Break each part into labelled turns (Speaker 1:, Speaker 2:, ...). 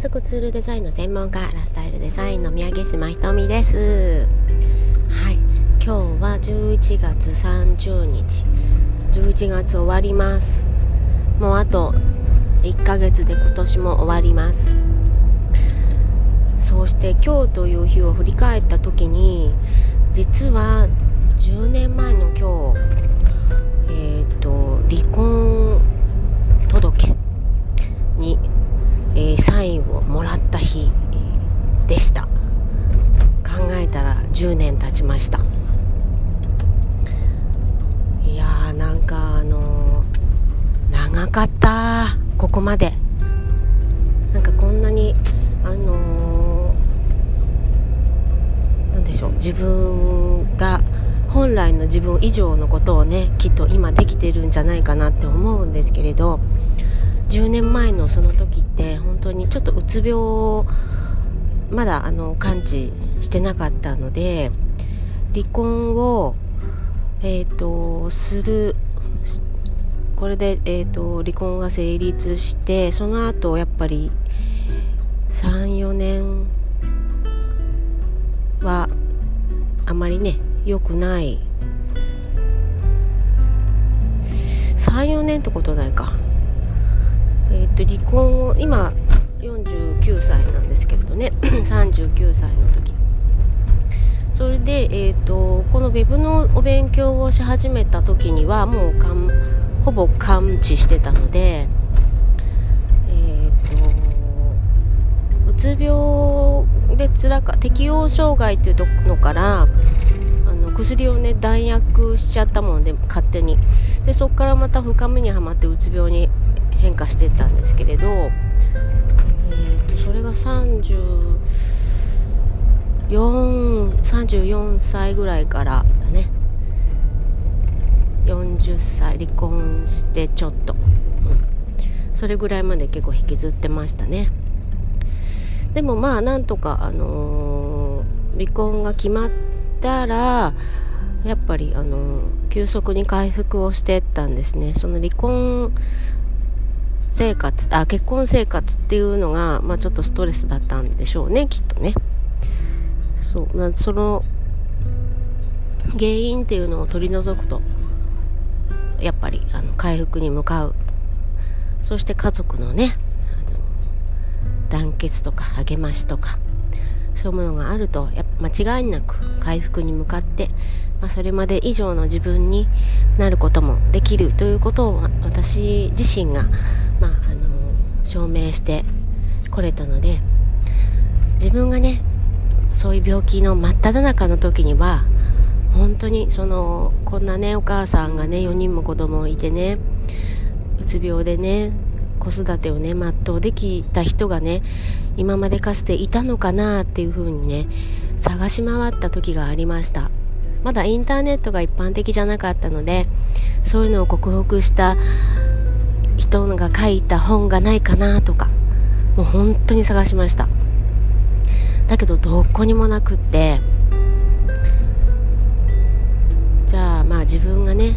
Speaker 1: 足ツールデザインの専門家ラスタイルデザインの宮城島ひとみです。はい。今日は11月30日。11月終わります。もうあと1ヶ月で今年も終わります。そうして今日という日を振り返った時に実は10年前の今日えっ、ー、と離婚届えー、サインをもらった日でした。考えたら10年経ちました。いやーなんかあのー、長かったここまで。なんかこんなにあのー、なんでしょう自分が本来の自分以上のことをねきっと今できてるんじゃないかなって思うんですけれど10年前のその時って当にちょっとうつ病をまだあの感知してなかったので離婚を、えーと、するこれで、えーと、離婚が成立してその後やっぱり34年はあまりね良くない。34年ってことないか、と離婚を今49歳なんですけれどね。39歳の時。それで、えーと、この web のお勉強をし始めた時にはもうかんほぼ完治してたので、えーと、うつ病でつらか適応障害っていうのからあの薬をね弾薬しちゃったもんで勝手に。でそこからまた深みにはまってうつ病に変化してったんですけれど、えー、とそれが34歳ぐらいからだね。40歳離婚してちょっと、うん、それぐらいまで結構引きずってましたね。でもまあなんとか、あのー、離婚が決まったらやっぱり、あのー、急速に回復をしてったんですね。その離婚生活あ結婚生活っていうのが、まあ、ちょっとストレスだったんでしょうねきっとね。そうなその原因っていうのを取り除くとやっぱりあの回復に向かう。そして家族のね団結とか励ましとかそういうものがあるとや間違いなく回復に向かって、まあ、それまで以上の自分になることもできるということを私自身が、証明してこれたので自分がねそういう病気の真っ只中の時には本当にそのこんなねお母さんがね4人も子供いてねうつ病でね子育てをね全うできた人がね今までかつていたのかなっていう風にね探し回った時がありました。まだインターネットが一般的じゃなかったのでそういうのを克服した書いた本がないかなとかもう本当に探しました。だけどどこにもなくってじゃあまあ自分がね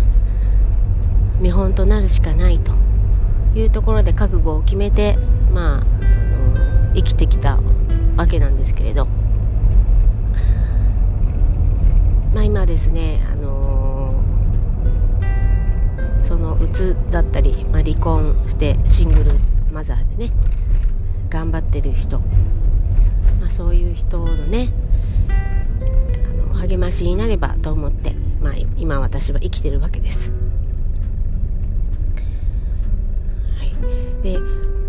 Speaker 1: 見本となるしかないというところで覚悟を決めてまあ、生きてきたわけなんですけれど。まあ今ですねあのそのうつだったり、まあ、離婚してシングルマザーでね頑張ってる人、まあ、そういう人のねあの励ましになればと思って、まあ、今私は生きてるわけです。はい、で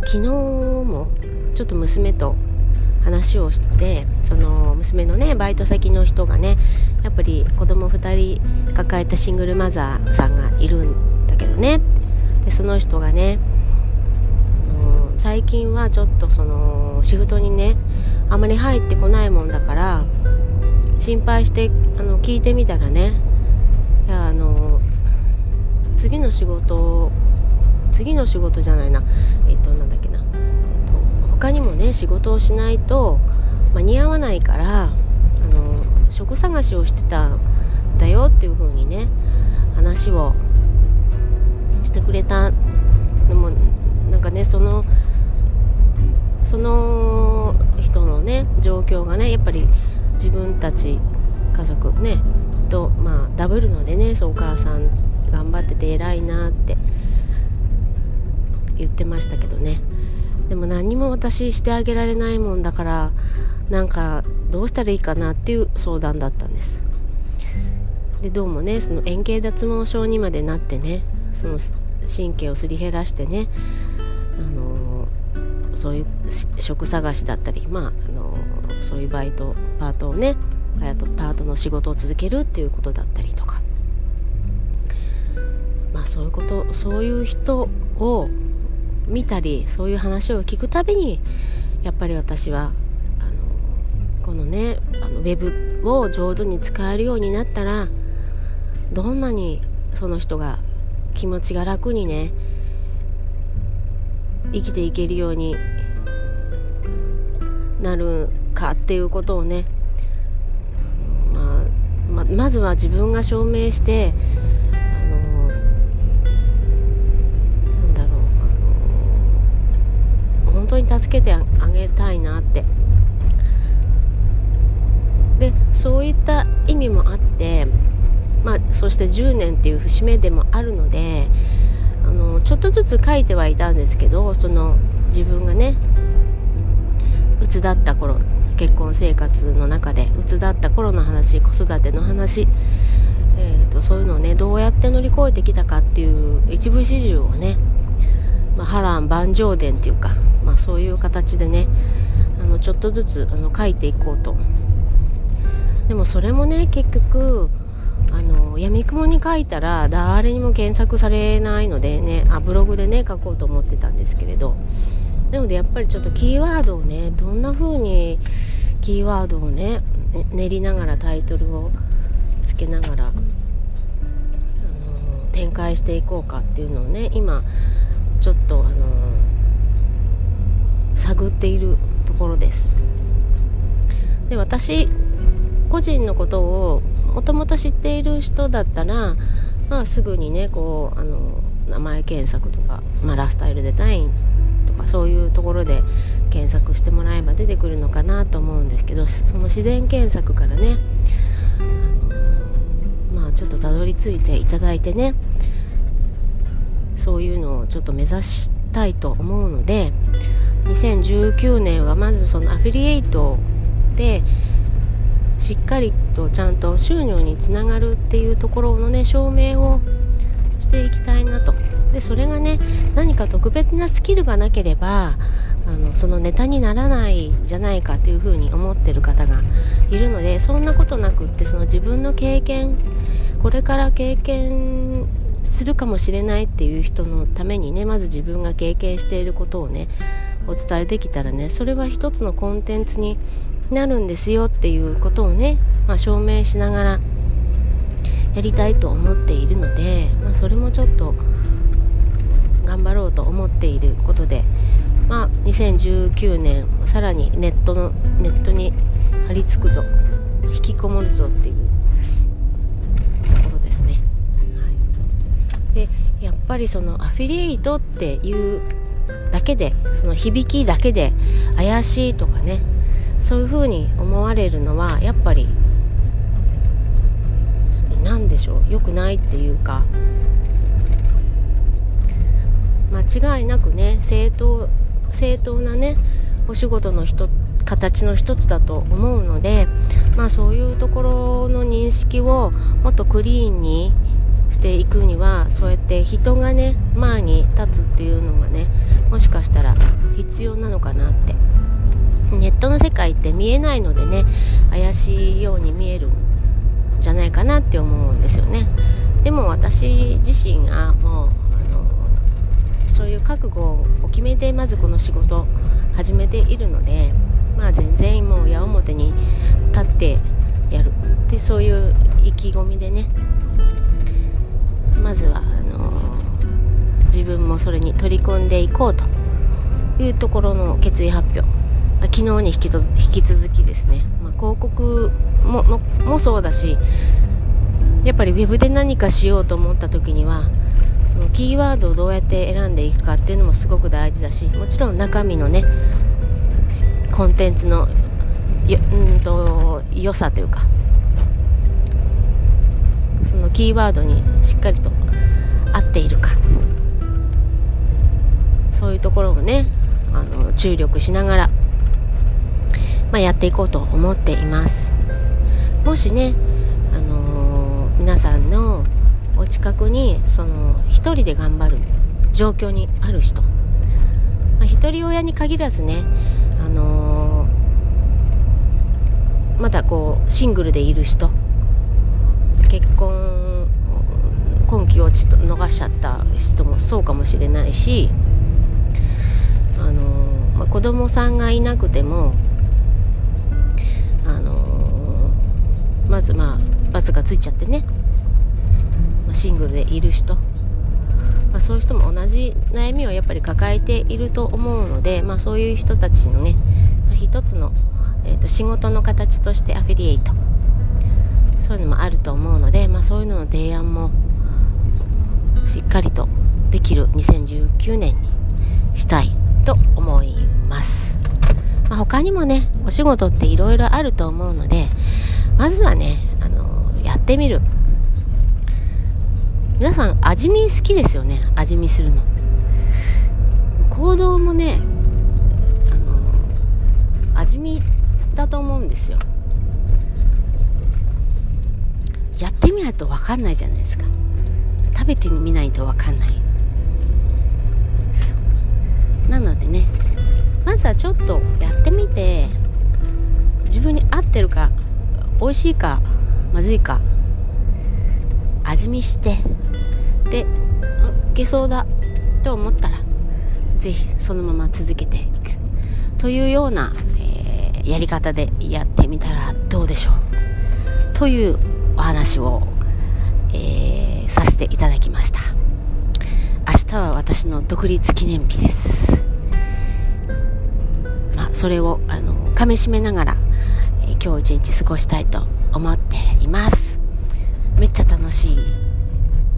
Speaker 1: 昨日もちょっと娘と話をしてその娘のねバイト先の人がねやっぱり子供2人抱えたシングルマザーさんがいるんだけどね。でその人がね最近はちょっとそのシフトにねあまり入ってこないもんだから心配してあの聞いてみたらねいやあの次の仕事次の仕事じゃないな。えっとなんだっけな、えっと、他にもね仕事をしないと間に合わないからあの職探しをしてたんだよっていう風にね話をしてくれたのもなんかねそのその人のね状況がねやっぱり自分たち家族ねとまあダブるのでねそうお母さん頑張ってて偉いなって言ってましたけどね。でも何も私してあげられないもんだからなんかどうしたらいいかなっていう相談だったんです。でどうもねその円形脱毛症にまでなってねその神経をすり減らしてねあのそういう職探しだったりまああのそういうバイトパートをねパートの仕事を続けるっていうことだったりとか。まあそういうことそういう人を見たりそういう話を聞くたびにやっぱり私はあのこのねあのウェブを上手に使えるようになったらどんなにその人が気持ちが楽にね生きていけるようになるかっていうことをね、まあ、ままずは自分が証明して本当に助けてあげたいなって。でそういった意味もあってまあそして10年っていう節目でもあるのであのちょっとずつ書いてはいたんですけどその自分がね鬱だった頃結婚生活の中で鬱だった頃の話子育ての話、えーと、そういうのをねどうやって乗り越えてきたかっていう一部始終をね、まあ、波乱万丈伝っていうかまあ、そういう形でねあのちょっとずつあの書いていこうと。でもそれもね結局あの闇雲に書いたら誰にも検索されないのでねあブログでね書こうと思ってたんですけれど。なのでやっぱりちょっとキーワードをねどんな風にキーワードをね練りながらタイトルをつけながらあの展開していこうかっていうのをね今ちょっとあの探っているところです。で私個人のことをもともと知っている人だったら、まあ、すぐにねこうあの名前検索とか、まあ、ラスタイルデザインとかそういうところで検索してもらえば出てくるのかなと思うんですけどその自然検索からねまあちょっとたどり着いていただいてねそういうのをちょっと目指したいと思うので2019年はまずそのアフィリエイトでしっかりとちゃんと収入につながるっていうところのね証明をしていきたいなと。でそれがね何か特別なスキルがなければあのそのネタにならないじゃないかっていうふうに思ってる方がいるのでそんなことなくってその自分の経験これから経験するかもしれないっていう人のためにねまず自分が経験していることをねお伝えできたらねそれは一つのコンテンツになるんですよっていうことをね、まあ、証明しながらやりたいと思っているので、まあ、それもちょっと頑張ろうと思っていることで、まあ、2019年さらにネットのネットに張り付くぞ引きこもるぞっていうところですね、はい、でやっぱりそのアフィリエイトっていうだけでその響きだけで怪しいとかねそういうふうに思われるのはやっぱり何でしょう良くないっていうか間違いなくね正当正当なねお仕事の人形の一つだと思うので、まあ、そういうところの認識をもっとクリーンにしていくにはそうやって人がね前に立つっていうのがねもしかしたら必要なのかなってネットの世界って見えないのでね怪しいように見えるんじゃないかなって思うんですよね。でも私自身がもうあのそういう覚悟を決めてまずこの仕事始めているのでまあ全然もう矢面に立ってやる。でそういう意気込みでねまずはあの自分もそれに取り組んでいこうというところの決意発表。昨日に引きと引き続きですね、まあ、広告ももそうだしやっぱりウェブで何かしようと思った時にはそのキーワードをどうやって選んでいくかっていうのもすごく大事だしもちろん中身のねコンテンツのようんと良さというかそのキーワードにしっかりと合っているか。そういうところをねあの注力しながら、まあ、やっていこうと思っています。もしね、あのー、皆さんのお近くにその一人で頑張る状況にある人、まあ、一人親に限らずね、あのー、まだこうシングルでいる人。結婚今期をちと逃しちゃった人もそうかもしれないしあの、まあ、子供さんがいなくてもまずまあ罰がついちゃってね、まあ、シングルでいる人、まあ、そういう人も同じ悩みをやっぱり抱えていると思うので、まあ、そういう人たちのね、まあ、一つの、えーと、仕事の形としてアフィリエイト。そういうのもあると思うので、まあ、そういうのの提案もしっかりとできる2019年にしたいと思います、まあ、他にもねお仕事っていろいろあると思うのでまずはねあのやってみる。皆さん味見好きですよね？味見するの。行動もねあの味見だと思うんですよ。やってみないと分かんないじゃないですか。食べてみないと分かんない。なのでねまずはちょっとやってみて自分に合ってるか美味しいかまずいか味見してでいけそうだと思ったら是非そのまま続けていく。というような、えー、やり方でやってみたらどうでしょう。というお話を、えー、させていただきました。明日は私の独立記念日です。まあそれをあのかみしめながら、今日一日過ごしたいと思っていますめっちゃ楽しい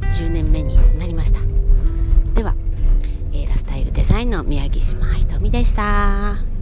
Speaker 1: 10年目になりましたでは、えー、ラスタイルデザインの宮城島ひとみでした。